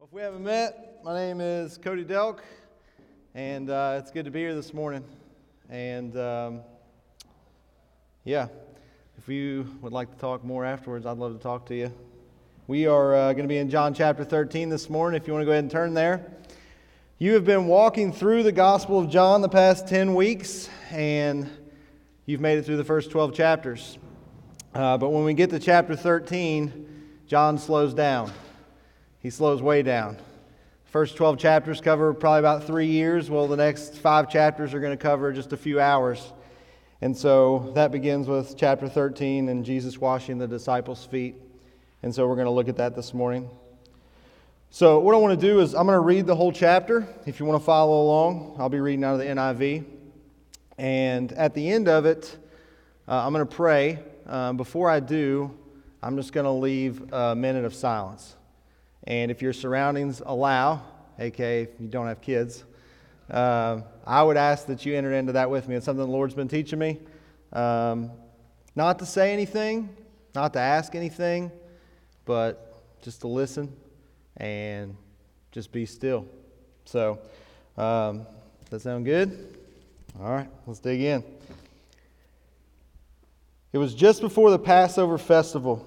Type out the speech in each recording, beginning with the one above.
Well, if we haven't met, my name is Cody Delk, and uh, it's good to be here this morning. And um, yeah, if you would like to talk more afterwards, I'd love to talk to you. We are uh, going to be in John chapter 13 this morning. If you want to go ahead and turn there. You have been walking through the Gospel of John the past 10 weeks, and you've made it through the first 12 chapters. Uh, but when we get to chapter 13, John slows down he slows way down. First 12 chapters cover probably about three years. Well, the next five chapters are going to cover just a few hours. And so that begins with chapter 13 and Jesus washing the disciples' feet. And so we're going to look at that this morning. So, what I want to do is I'm going to read the whole chapter. If you want to follow along, I'll be reading out of the NIV. And at the end of it, uh, I'm going to pray. Um, before I do, I'm just going to leave a minute of silence. And if your surroundings allow, aka if you don't have kids, uh, I would ask that you enter into that with me. It's something the Lord's been teaching me. Um, not to say anything, not to ask anything, but just to listen and just be still. So, um, does that sound good? All right, let's dig in. It was just before the Passover festival.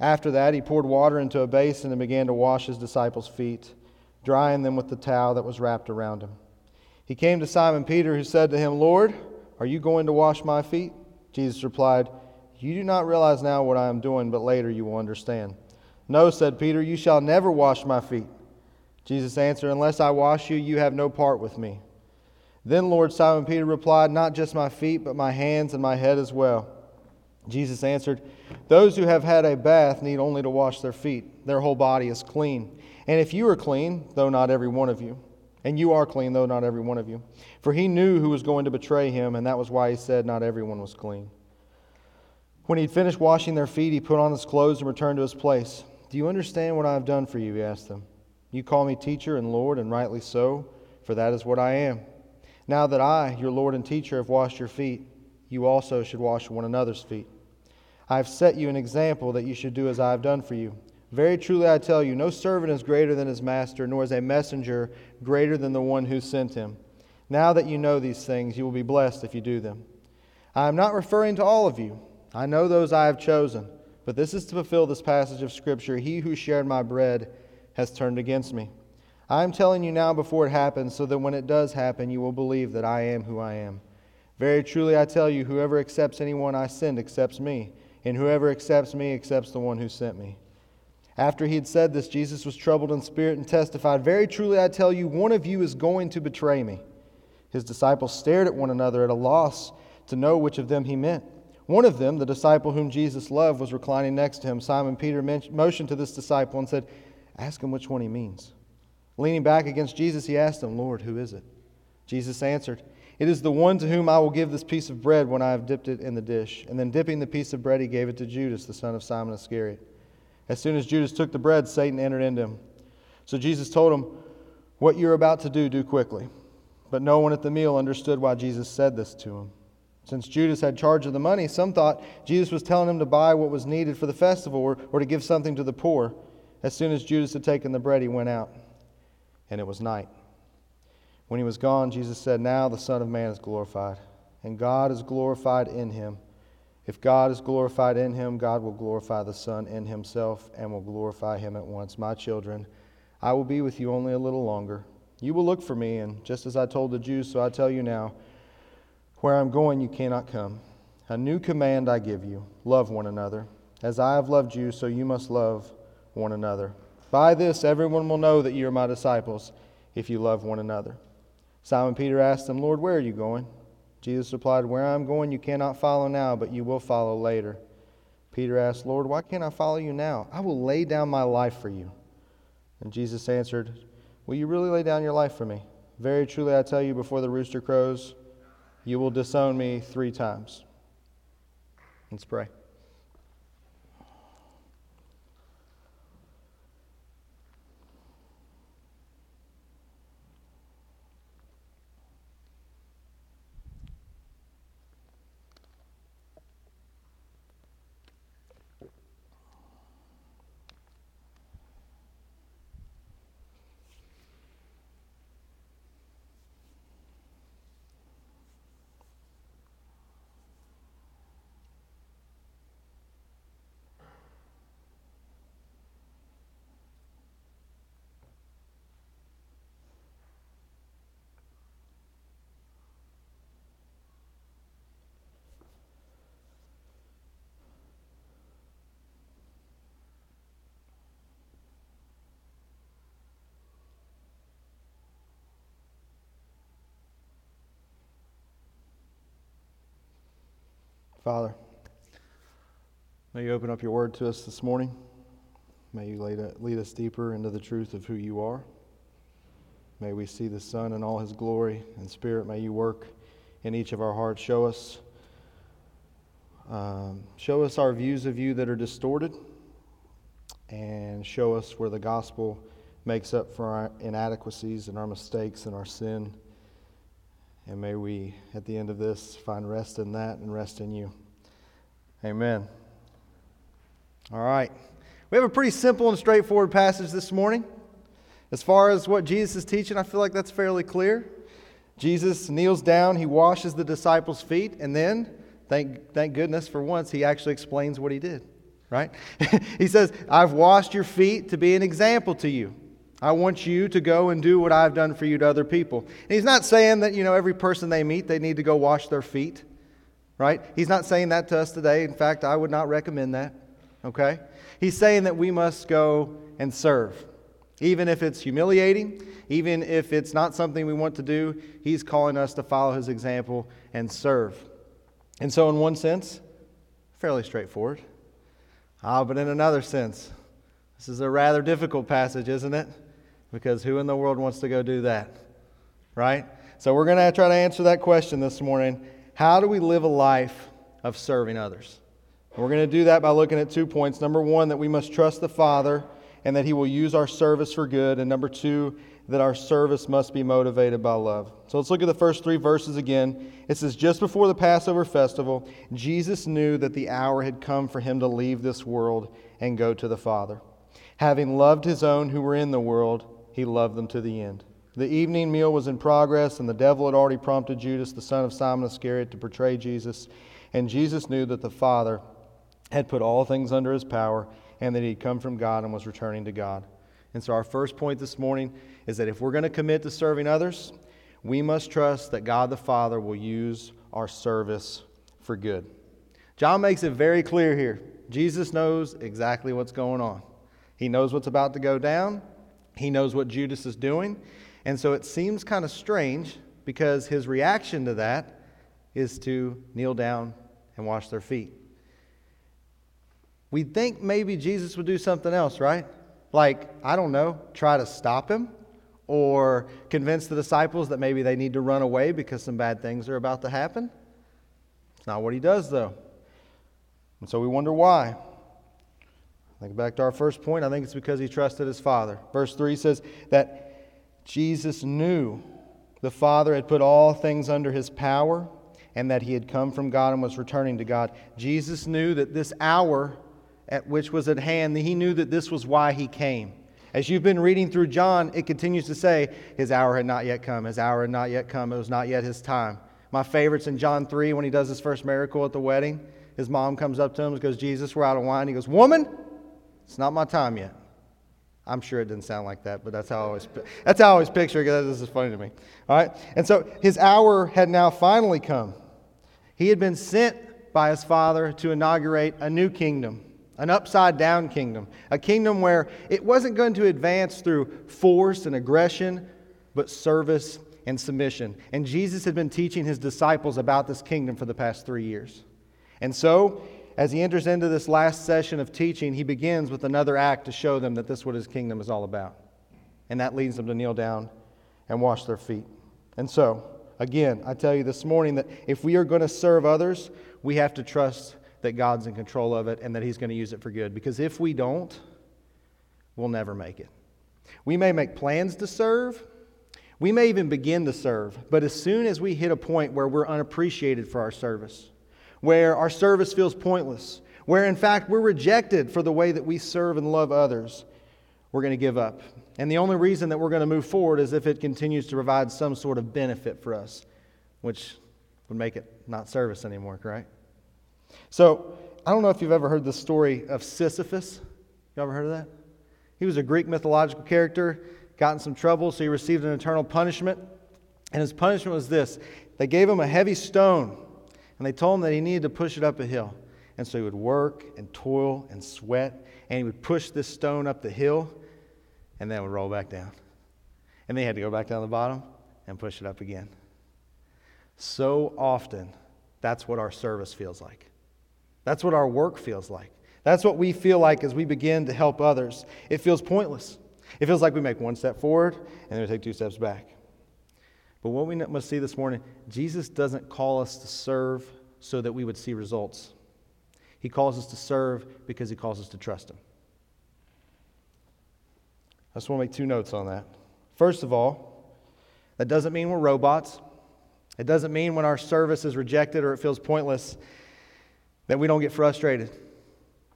After that, he poured water into a basin and began to wash his disciples' feet, drying them with the towel that was wrapped around him. He came to Simon Peter, who said to him, Lord, are you going to wash my feet? Jesus replied, You do not realize now what I am doing, but later you will understand. No, said Peter, you shall never wash my feet. Jesus answered, Unless I wash you, you have no part with me. Then Lord Simon Peter replied, Not just my feet, but my hands and my head as well. Jesus answered, Those who have had a bath need only to wash their feet. Their whole body is clean. And if you are clean, though not every one of you, and you are clean, though not every one of you. For he knew who was going to betray him, and that was why he said, Not everyone was clean. When he had finished washing their feet, he put on his clothes and returned to his place. Do you understand what I have done for you? He asked them. You call me teacher and Lord, and rightly so, for that is what I am. Now that I, your Lord and teacher, have washed your feet, you also should wash one another's feet. I have set you an example that you should do as I have done for you. Very truly I tell you, no servant is greater than his master, nor is a messenger greater than the one who sent him. Now that you know these things, you will be blessed if you do them. I am not referring to all of you. I know those I have chosen. But this is to fulfill this passage of Scripture He who shared my bread has turned against me. I am telling you now before it happens, so that when it does happen, you will believe that I am who I am. Very truly I tell you, whoever accepts anyone I send accepts me, and whoever accepts me accepts the one who sent me. After he had said this, Jesus was troubled in spirit and testified, Very truly I tell you, one of you is going to betray me. His disciples stared at one another at a loss to know which of them he meant. One of them, the disciple whom Jesus loved, was reclining next to him. Simon Peter motioned to this disciple and said, Ask him which one he means. Leaning back against Jesus, he asked him, Lord, who is it? Jesus answered, it is the one to whom I will give this piece of bread when I have dipped it in the dish. And then, dipping the piece of bread, he gave it to Judas, the son of Simon Iscariot. As soon as Judas took the bread, Satan entered into him. So Jesus told him, What you're about to do, do quickly. But no one at the meal understood why Jesus said this to him. Since Judas had charge of the money, some thought Jesus was telling him to buy what was needed for the festival or, or to give something to the poor. As soon as Judas had taken the bread, he went out, and it was night. When he was gone, Jesus said, Now the Son of Man is glorified, and God is glorified in him. If God is glorified in him, God will glorify the Son in himself and will glorify him at once. My children, I will be with you only a little longer. You will look for me, and just as I told the Jews, so I tell you now, where I'm going, you cannot come. A new command I give you love one another. As I have loved you, so you must love one another. By this, everyone will know that you are my disciples if you love one another. Simon Peter asked him, Lord, where are you going? Jesus replied, Where I am going, you cannot follow now, but you will follow later. Peter asked, Lord, why can't I follow you now? I will lay down my life for you. And Jesus answered, Will you really lay down your life for me? Very truly I tell you, before the rooster crows, you will disown me three times. Let's pray. Father, may you open up your word to us this morning. May you lead us deeper into the truth of who you are. May we see the Son in all his glory and Spirit. May you work in each of our hearts. Show us, um, show us our views of you that are distorted, and show us where the gospel makes up for our inadequacies and our mistakes and our sin. And may we, at the end of this, find rest in that and rest in you. Amen. All right. We have a pretty simple and straightforward passage this morning. As far as what Jesus is teaching, I feel like that's fairly clear. Jesus kneels down, he washes the disciples' feet, and then, thank, thank goodness for once, he actually explains what he did, right? he says, I've washed your feet to be an example to you. I want you to go and do what I've done for you to other people. And he's not saying that, you know, every person they meet, they need to go wash their feet, right? He's not saying that to us today. In fact, I would not recommend that, okay? He's saying that we must go and serve. Even if it's humiliating, even if it's not something we want to do, he's calling us to follow his example and serve. And so, in one sense, fairly straightforward. Ah, but in another sense, this is a rather difficult passage, isn't it? Because who in the world wants to go do that? Right? So we're going to try to answer that question this morning. How do we live a life of serving others? And we're going to do that by looking at two points. Number one, that we must trust the Father and that He will use our service for good. And number two, that our service must be motivated by love. So let's look at the first three verses again. It says, Just before the Passover festival, Jesus knew that the hour had come for him to leave this world and go to the Father. Having loved his own who were in the world, he loved them to the end. The evening meal was in progress, and the devil had already prompted Judas, the son of Simon Iscariot, to betray Jesus. And Jesus knew that the Father had put all things under his power, and that he had come from God and was returning to God. And so, our first point this morning is that if we're going to commit to serving others, we must trust that God the Father will use our service for good. John makes it very clear here. Jesus knows exactly what's going on. He knows what's about to go down, he knows what Judas is doing. And so it seems kind of strange because his reaction to that is to kneel down and wash their feet. We'd think maybe Jesus would do something else, right? Like, I don't know, try to stop him or convince the disciples that maybe they need to run away because some bad things are about to happen. It's not what he does, though. And so we wonder why. Think back to our first point. I think it's because he trusted his Father. Verse 3 says that Jesus knew the Father had put all things under his power and that he had come from God and was returning to God. Jesus knew that this hour at which was at hand, he knew that this was why he came. As you've been reading through John, it continues to say, His hour had not yet come. His hour had not yet come. It was not yet his time. My favorite's in John 3 when he does his first miracle at the wedding. His mom comes up to him and goes, Jesus, we're out of wine. He goes, Woman, it's not my time yet. I'm sure it didn't sound like that, but that's how I always, that's how I always picture it because this is funny to me. All right? And so his hour had now finally come. He had been sent by his father to inaugurate a new kingdom, an upside down kingdom, a kingdom where it wasn't going to advance through force and aggression, but service and submission. And Jesus had been teaching his disciples about this kingdom for the past three years. And so as he enters into this last session of teaching, he begins with another act to show them that this is what his kingdom is all about. And that leads them to kneel down and wash their feet. And so, again, I tell you this morning that if we are going to serve others, we have to trust that God's in control of it and that He's going to use it for good. Because if we don't, we'll never make it. We may make plans to serve, we may even begin to serve, but as soon as we hit a point where we're unappreciated for our service, where our service feels pointless, where in fact we're rejected for the way that we serve and love others, we're going to give up. And the only reason that we're going to move forward is if it continues to provide some sort of benefit for us, which would make it not service anymore, right? So, I don't know if you've ever heard the story of Sisyphus. You ever heard of that? He was a Greek mythological character, got in some trouble, so he received an eternal punishment. And his punishment was this they gave him a heavy stone, and they told him that he needed to push it up a hill. And so he would work and toil and sweat, and he would push this stone up the hill, and then it would roll back down. And then he had to go back down the bottom and push it up again. So often, that's what our service feels like. That's what our work feels like. That's what we feel like as we begin to help others. It feels pointless. It feels like we make one step forward and then we take two steps back. But what we must see this morning, Jesus doesn't call us to serve so that we would see results. He calls us to serve because he calls us to trust him. I just want to make two notes on that. First of all, that doesn't mean we're robots. It doesn't mean when our service is rejected or it feels pointless that we don't get frustrated,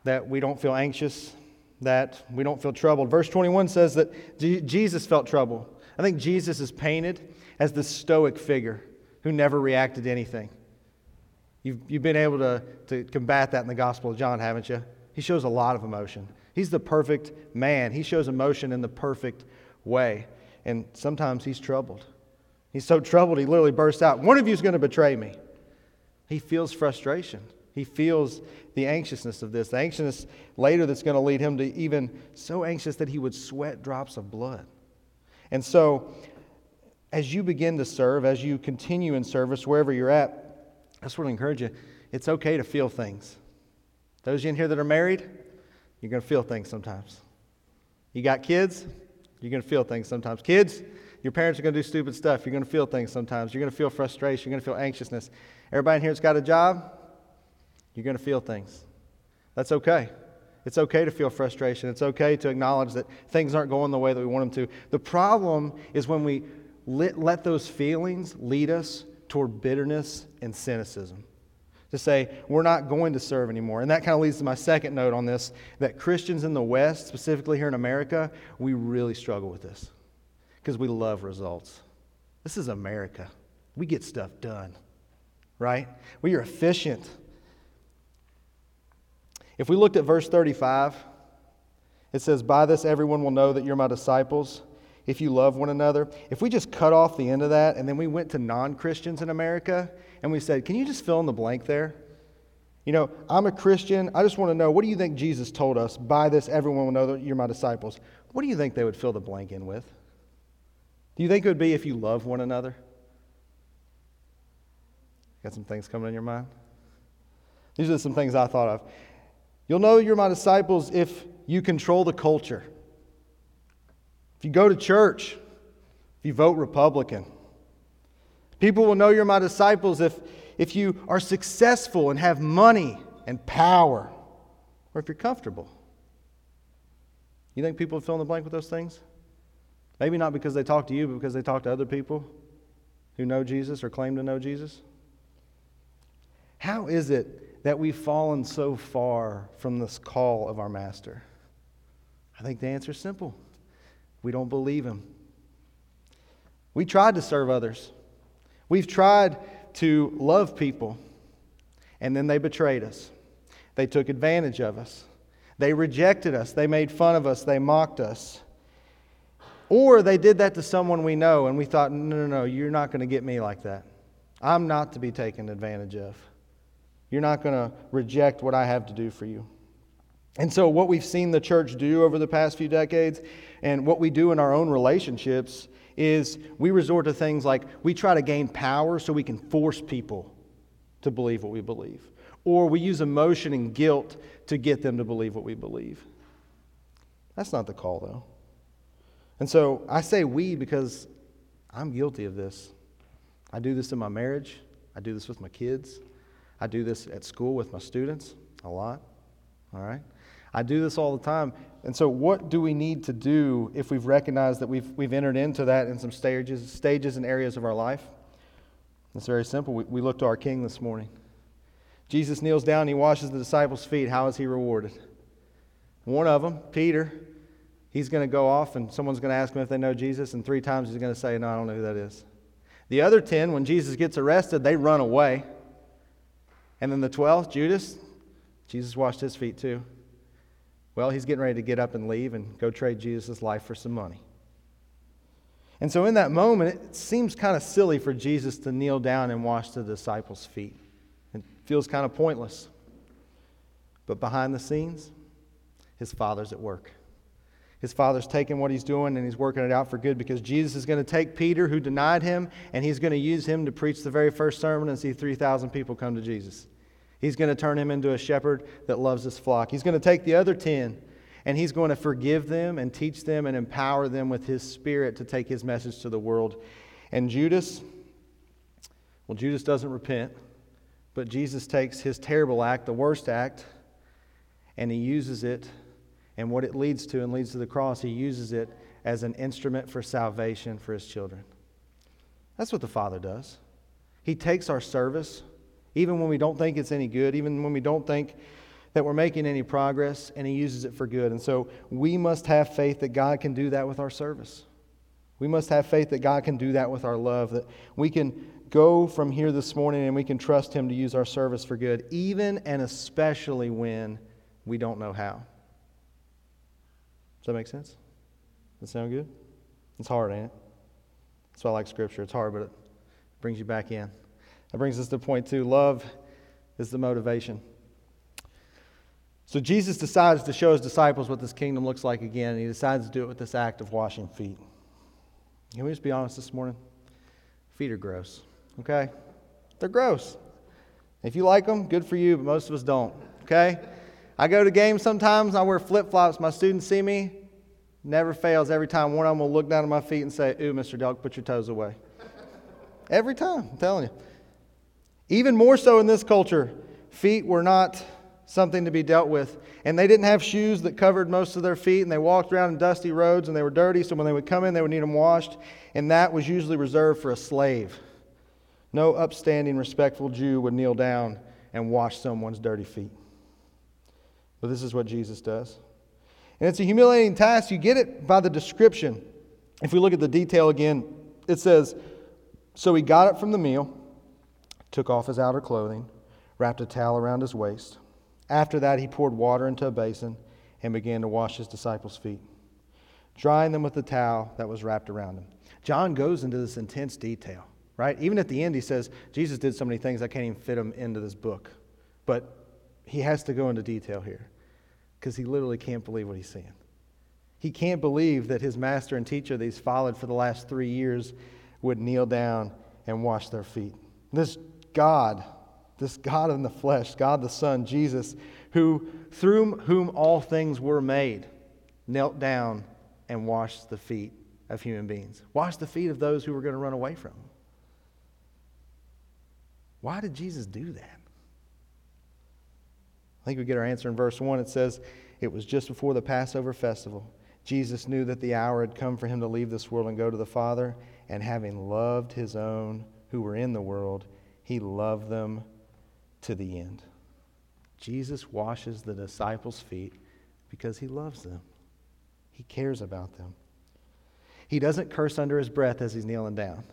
that we don't feel anxious, that we don't feel troubled. Verse 21 says that Jesus felt trouble. I think Jesus is painted as the stoic figure who never reacted to anything. You've, you've been able to, to combat that in the Gospel of John, haven't you? He shows a lot of emotion. He's the perfect man. He shows emotion in the perfect way. And sometimes he's troubled. He's so troubled, he literally bursts out, One of you is going to betray me. He feels frustration. He feels the anxiousness of this, the anxiousness later that's going to lead him to even so anxious that he would sweat drops of blood. And so, as you begin to serve, as you continue in service, wherever you're at, I just want to encourage you it's okay to feel things. Those of you in here that are married, you're going to feel things sometimes. You got kids, you're going to feel things sometimes. Kids, your parents are going to do stupid stuff. You're going to feel things sometimes. You're going to feel frustration. You're going to feel anxiousness. Everybody in here that's got a job, you're going to feel things. That's okay. It's okay to feel frustration. It's okay to acknowledge that things aren't going the way that we want them to. The problem is when we let, let those feelings lead us toward bitterness and cynicism. To say, we're not going to serve anymore. And that kind of leads to my second note on this that Christians in the West, specifically here in America, we really struggle with this because we love results. This is America. We get stuff done, right? We are efficient. If we looked at verse 35, it says, By this everyone will know that you're my disciples if you love one another. If we just cut off the end of that and then we went to non Christians in America and we said, Can you just fill in the blank there? You know, I'm a Christian. I just want to know what do you think Jesus told us? By this everyone will know that you're my disciples. What do you think they would fill the blank in with? Do you think it would be if you love one another? Got some things coming in your mind? These are some things I thought of. You'll know you're my disciples if you control the culture. If you go to church, if you vote Republican. People will know you're my disciples if, if you are successful and have money and power, or if you're comfortable. You think people fill in the blank with those things? Maybe not because they talk to you, but because they talk to other people who know Jesus or claim to know Jesus. How is it that we've fallen so far from this call of our master? I think the answer is simple we don't believe him. We tried to serve others, we've tried to love people, and then they betrayed us. They took advantage of us. They rejected us. They made fun of us. They mocked us. Or they did that to someone we know, and we thought, no, no, no, you're not going to get me like that. I'm not to be taken advantage of. You're not going to reject what I have to do for you. And so, what we've seen the church do over the past few decades, and what we do in our own relationships, is we resort to things like we try to gain power so we can force people to believe what we believe, or we use emotion and guilt to get them to believe what we believe. That's not the call, though. And so, I say we because I'm guilty of this. I do this in my marriage, I do this with my kids, I do this at school with my students a lot. All right? I do this all the time. And so, what do we need to do if we've recognized that we've, we've entered into that in some stages, stages and areas of our life? It's very simple. We, we look to our King this morning. Jesus kneels down, he washes the disciples' feet. How is he rewarded? One of them, Peter, he's going to go off and someone's going to ask him if they know Jesus, and three times he's going to say, No, I don't know who that is. The other 10, when Jesus gets arrested, they run away. And then the 12th, Judas, Jesus washed his feet too. Well, he's getting ready to get up and leave and go trade Jesus' life for some money. And so, in that moment, it seems kind of silly for Jesus to kneel down and wash the disciples' feet. It feels kind of pointless. But behind the scenes, his father's at work. His father's taking what he's doing and he's working it out for good because Jesus is going to take Peter, who denied him, and he's going to use him to preach the very first sermon and see 3,000 people come to Jesus. He's going to turn him into a shepherd that loves his flock. He's going to take the other 10 and he's going to forgive them and teach them and empower them with his spirit to take his message to the world. And Judas, well, Judas doesn't repent, but Jesus takes his terrible act, the worst act, and he uses it. And what it leads to and leads to the cross, he uses it as an instrument for salvation for his children. That's what the Father does. He takes our service, even when we don't think it's any good, even when we don't think that we're making any progress, and He uses it for good. And so we must have faith that God can do that with our service. We must have faith that God can do that with our love, that we can go from here this morning and we can trust Him to use our service for good, even and especially when we don't know how. Does that make sense? That sound good? It's hard, ain't it? That's why I like Scripture. It's hard, but it brings you back in. That brings us to point two love is the motivation. So Jesus decides to show his disciples what this kingdom looks like again, and he decides to do it with this act of washing feet. Can we just be honest this morning? Feet are gross, okay? They're gross. If you like them, good for you, but most of us don't, okay? I go to games sometimes, I wear flip flops. My students see me, never fails. Every time one of them will look down at my feet and say, Ooh, Mr. Dog, put your toes away. Every time, I'm telling you. Even more so in this culture, feet were not something to be dealt with. And they didn't have shoes that covered most of their feet, and they walked around in dusty roads and they were dirty, so when they would come in, they would need them washed. And that was usually reserved for a slave. No upstanding, respectful Jew would kneel down and wash someone's dirty feet. But this is what Jesus does. And it's a humiliating task. You get it by the description. If we look at the detail again, it says So he got up from the meal, took off his outer clothing, wrapped a towel around his waist after that, he poured water into a basin and began to wash his disciples' feet, drying them with the towel that was wrapped around him. John goes into this intense detail, right? Even at the end, he says, Jesus did so many things, I can't even fit them into this book. But he has to go into detail here because he literally can't believe what he's seeing. He can't believe that his master and teacher that he's followed for the last three years would kneel down and wash their feet. This God this God in the flesh, God the Son, Jesus, who through whom all things were made, knelt down and washed the feet of human beings. Washed the feet of those who were going to run away from him. Why did Jesus do that? I think we get our answer in verse 1. It says, It was just before the Passover festival. Jesus knew that the hour had come for him to leave this world and go to the Father, and having loved his own who were in the world, he loved them to the end. Jesus washes the disciples' feet because he loves them, he cares about them. He doesn't curse under his breath as he's kneeling down.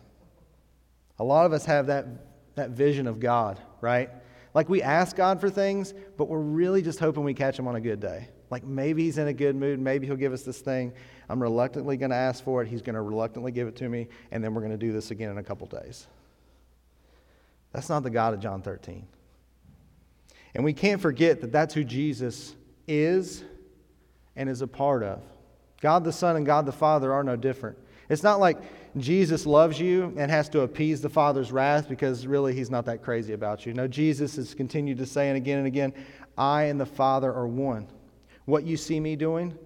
A lot of us have that, that vision of God, right? Like we ask God for things, but we're really just hoping we catch him on a good day. Like maybe he's in a good mood. Maybe he'll give us this thing. I'm reluctantly going to ask for it. He's going to reluctantly give it to me. And then we're going to do this again in a couple days. That's not the God of John 13. And we can't forget that that's who Jesus is and is a part of. God the Son and God the Father are no different. It's not like Jesus loves you and has to appease the Father's wrath because really he's not that crazy about you. No, Jesus has continued to say and again and again, I and the Father are one. What you see me doing,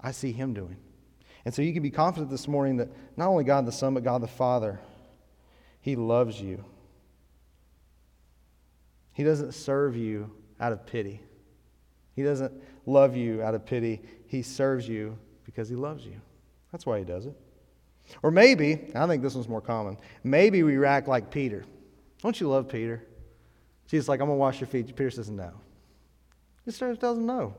I see him doing. And so you can be confident this morning that not only God the Son, but God the Father, He loves you. He doesn't serve you out of pity. He doesn't love you out of pity. He serves you because He loves you. That's why He does it. Or maybe, I think this one's more common, maybe we react like Peter. Don't you love Peter? Jesus like, I'm going to wash your feet. Peter says, no. He just doesn't know.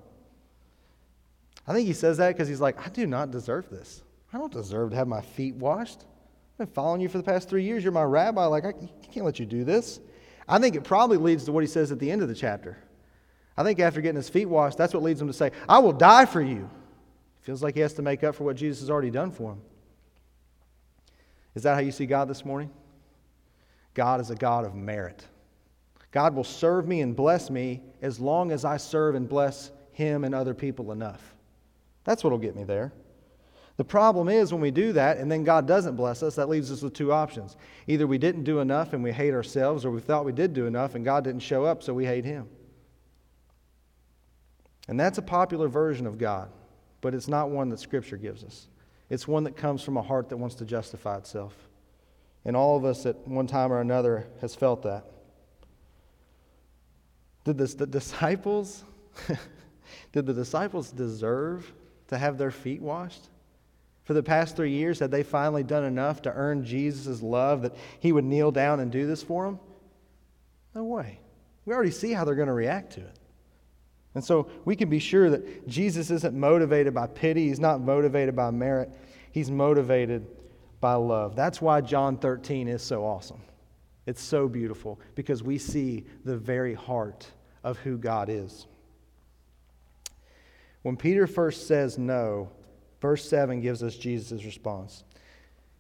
I think he says that because he's like, I do not deserve this. I don't deserve to have my feet washed. I've been following you for the past three years. You're my rabbi. Like, I can't let you do this. I think it probably leads to what he says at the end of the chapter. I think after getting his feet washed, that's what leads him to say, I will die for you. Feels like he has to make up for what Jesus has already done for him. Is that how you see God this morning? God is a God of merit. God will serve me and bless me as long as I serve and bless him and other people enough. That's what will get me there. The problem is when we do that and then God doesn't bless us, that leaves us with two options. Either we didn't do enough and we hate ourselves, or we thought we did do enough and God didn't show up, so we hate Him. And that's a popular version of God, but it's not one that Scripture gives us. It's one that comes from a heart that wants to justify itself. And all of us at one time or another has felt that. Did this, the disciples did the disciples deserve to have their feet washed? For the past three years, had they finally done enough to earn Jesus' love that he would kneel down and do this for them? No way. We already see how they're going to react to it. And so we can be sure that Jesus isn't motivated by pity, he's not motivated by merit, he's motivated by love. That's why John 13 is so awesome. It's so beautiful because we see the very heart of who God is. When Peter first says no, verse 7 gives us Jesus' response.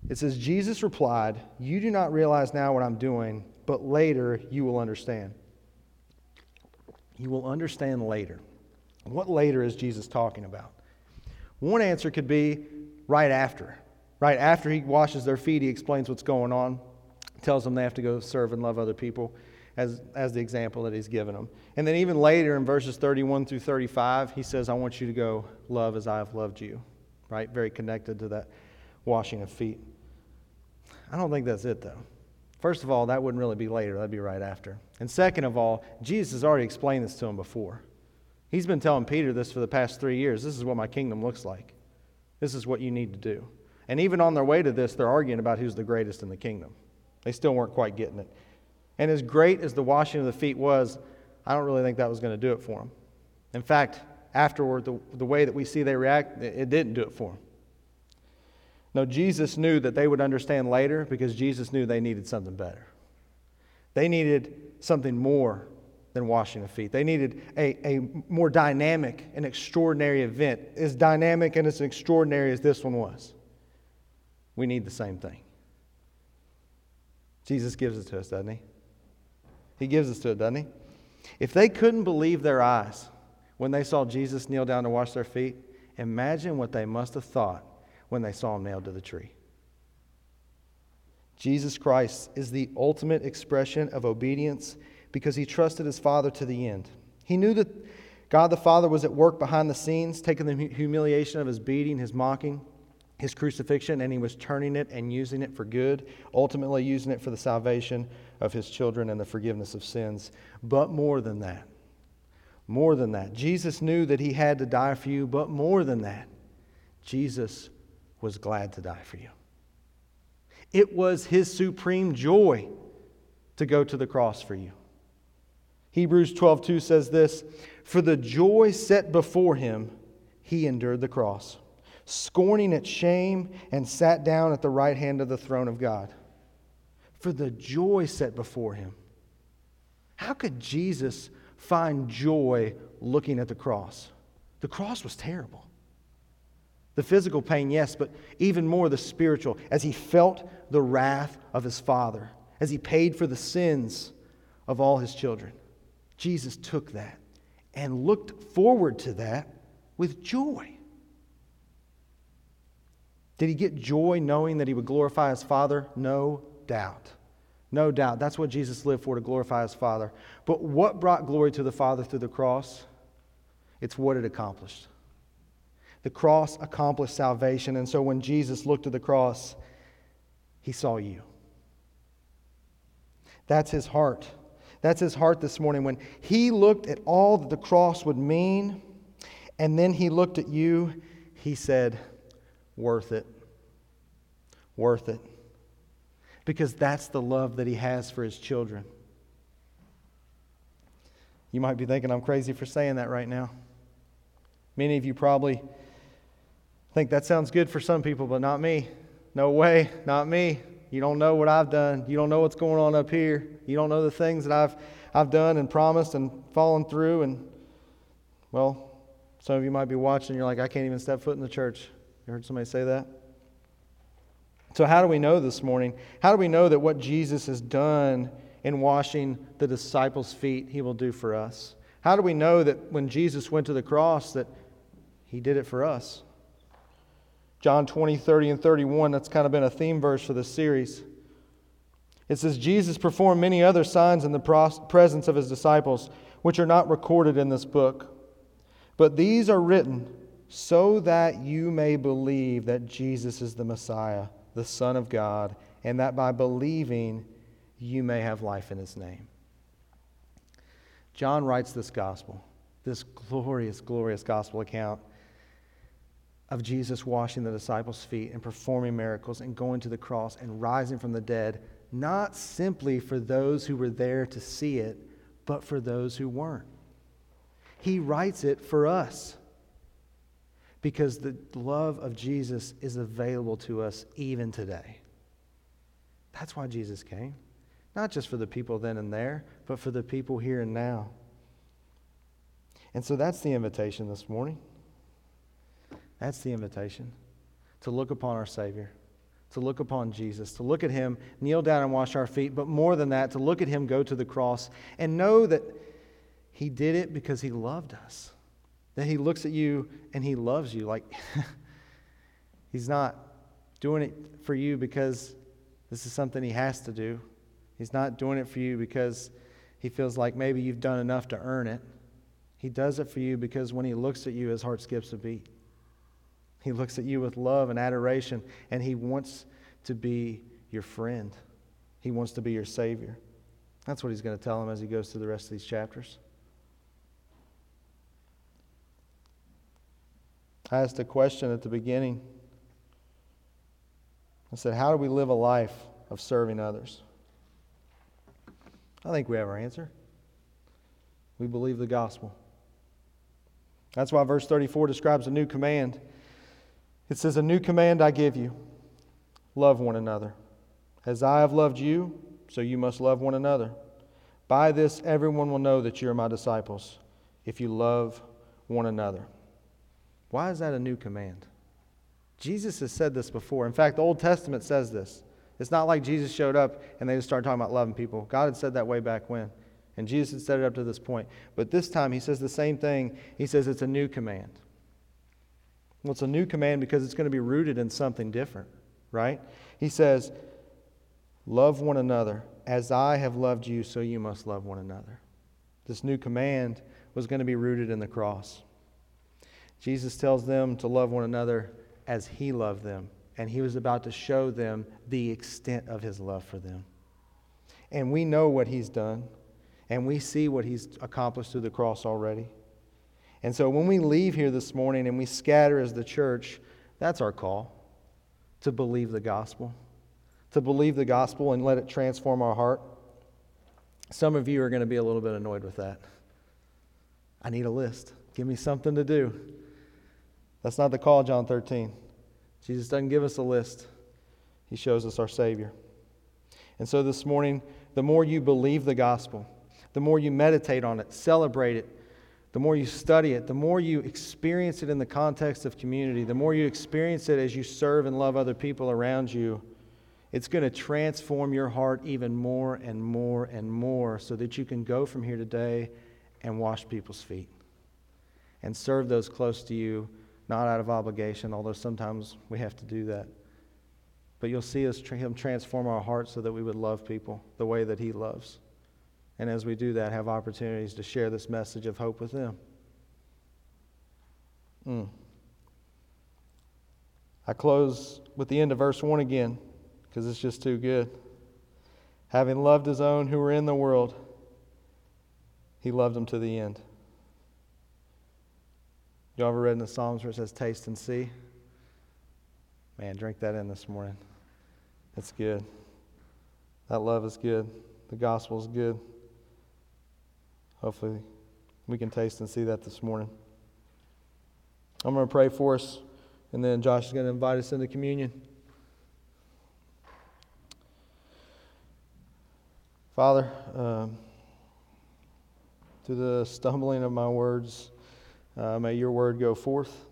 It says, Jesus replied, You do not realize now what I'm doing, but later you will understand. You will understand later. What later is Jesus talking about? One answer could be right after. Right after he washes their feet, he explains what's going on, tells them they have to go serve and love other people as, as the example that he's given them. And then even later in verses 31 through 35, he says, I want you to go love as I have loved you. Right? Very connected to that washing of feet. I don't think that's it, though. First of all, that wouldn't really be later, that'd be right after. And second of all, Jesus has already explained this to him before. He's been telling Peter this for the past three years. This is what my kingdom looks like. This is what you need to do. And even on their way to this, they're arguing about who's the greatest in the kingdom. They still weren't quite getting it. And as great as the washing of the feet was, I don't really think that was going to do it for them. In fact, afterward, the, the way that we see they react, it, didn't do it for them. No, Jesus knew that they would understand later because Jesus knew they needed something better. They needed something more than washing of feet. They needed a, a more dynamic and extraordinary event, as dynamic and as extraordinary as this one was. We need the same thing. Jesus gives it to us, doesn't he? He gives us to it, doesn't he? If they couldn't believe their eyes when they saw Jesus kneel down to wash their feet, imagine what they must have thought when they saw him nailed to the tree. Jesus Christ is the ultimate expression of obedience because he trusted his Father to the end. He knew that God the Father was at work behind the scenes, taking the humiliation of his beating, his mocking, his crucifixion, and he was turning it and using it for good, ultimately using it for the salvation of his children and the forgiveness of sins. But more than that, more than that, Jesus knew that he had to die for you, but more than that, Jesus was glad to die for you. It was his supreme joy to go to the cross for you. Hebrews 12:2 says this, "For the joy set before him, he endured the cross, scorning its shame, and sat down at the right hand of the throne of God." For the joy set before him. How could Jesus find joy looking at the cross? The cross was terrible. The physical pain, yes, but even more the spiritual, as he felt the wrath of his Father, as he paid for the sins of all his children. Jesus took that and looked forward to that with joy. Did he get joy knowing that he would glorify his Father? No doubt. No doubt. That's what Jesus lived for, to glorify his Father. But what brought glory to the Father through the cross? It's what it accomplished. The cross accomplished salvation. And so when Jesus looked at the cross, he saw you. That's his heart. That's his heart this morning. When he looked at all that the cross would mean, and then he looked at you, he said, Worth it. Worth it. Because that's the love that he has for his children. You might be thinking I'm crazy for saying that right now. Many of you probably think that sounds good for some people, but not me. No way, not me. You don't know what I've done. You don't know what's going on up here. You don't know the things that I've, I've done and promised and fallen through. And, well, some of you might be watching, you're like, I can't even step foot in the church. You heard somebody say that? So, how do we know this morning? How do we know that what Jesus has done in washing the disciples' feet, he will do for us? How do we know that when Jesus went to the cross, that he did it for us? John 20, 30, and 31, that's kind of been a theme verse for this series. It says, Jesus performed many other signs in the presence of his disciples, which are not recorded in this book. But these are written so that you may believe that Jesus is the Messiah, the Son of God, and that by believing you may have life in his name. John writes this gospel, this glorious, glorious gospel account of Jesus washing the disciples' feet and performing miracles and going to the cross and rising from the dead, not simply for those who were there to see it, but for those who weren't. He writes it for us because the love of Jesus is available to us even today. That's why Jesus came. Not just for the people then and there, but for the people here and now. And so that's the invitation this morning. That's the invitation to look upon our Savior, to look upon Jesus, to look at Him, kneel down and wash our feet, but more than that, to look at Him go to the cross and know that He did it because He loved us. That He looks at you and He loves you. Like, He's not doing it for you because this is something He has to do. He's not doing it for you because He feels like maybe you've done enough to earn it. He does it for you because when He looks at you, His heart skips a beat. He looks at you with love and adoration, and He wants to be your friend. He wants to be your Savior. That's what He's going to tell him as He goes through the rest of these chapters. I asked a question at the beginning. I said, How do we live a life of serving others? I think we have our answer. We believe the gospel. That's why verse 34 describes a new command. It says, A new command I give you love one another. As I have loved you, so you must love one another. By this, everyone will know that you are my disciples, if you love one another. Why is that a new command? Jesus has said this before. In fact, the Old Testament says this. It's not like Jesus showed up and they just started talking about loving people. God had said that way back when. And Jesus had said it up to this point. But this time, he says the same thing. He says it's a new command. Well, it's a new command because it's going to be rooted in something different, right? He says, Love one another. As I have loved you, so you must love one another. This new command was going to be rooted in the cross. Jesus tells them to love one another as he loved them, and he was about to show them the extent of his love for them. And we know what he's done, and we see what he's accomplished through the cross already. And so when we leave here this morning and we scatter as the church, that's our call to believe the gospel, to believe the gospel and let it transform our heart. Some of you are going to be a little bit annoyed with that. I need a list. Give me something to do. That's not the call, John 13. Jesus doesn't give us a list, He shows us our Savior. And so this morning, the more you believe the gospel, the more you meditate on it, celebrate it, the more you study it, the more you experience it in the context of community, the more you experience it as you serve and love other people around you, it's going to transform your heart even more and more and more so that you can go from here today and wash people's feet and serve those close to you, not out of obligation, although sometimes we have to do that. But you'll see us, Him transform our hearts so that we would love people the way that He loves. And as we do that, have opportunities to share this message of hope with them. Mm. I close with the end of verse 1 again because it's just too good. Having loved his own who were in the world, he loved them to the end. You ever read in the Psalms where it says, Taste and see? Man, drink that in this morning. It's good. That love is good. The gospel is good. Hopefully, we can taste and see that this morning. I'm going to pray for us, and then Josh is going to invite us into communion. Father, um, through the stumbling of my words, uh, may your word go forth.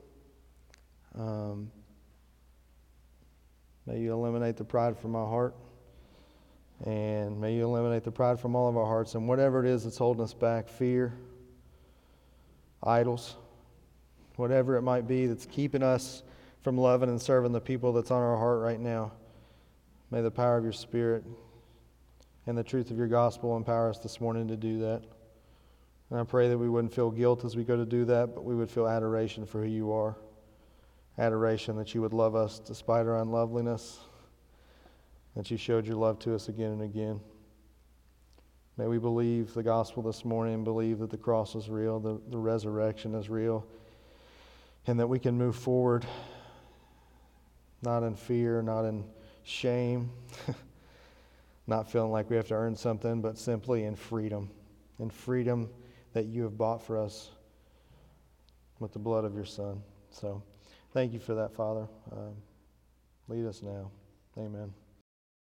Um, may you eliminate the pride from my heart. And may you eliminate the pride from all of our hearts. And whatever it is that's holding us back fear, idols, whatever it might be that's keeping us from loving and serving the people that's on our heart right now. May the power of your Spirit and the truth of your gospel empower us this morning to do that. And I pray that we wouldn't feel guilt as we go to do that, but we would feel adoration for who you are. Adoration that you would love us despite our unloveliness, that you showed your love to us again and again. May we believe the gospel this morning, believe that the cross is real, the, the resurrection is real, and that we can move forward not in fear, not in shame, not feeling like we have to earn something, but simply in freedom. In freedom that you have bought for us with the blood of your Son. So thank you for that, Father. Um, lead us now. Amen.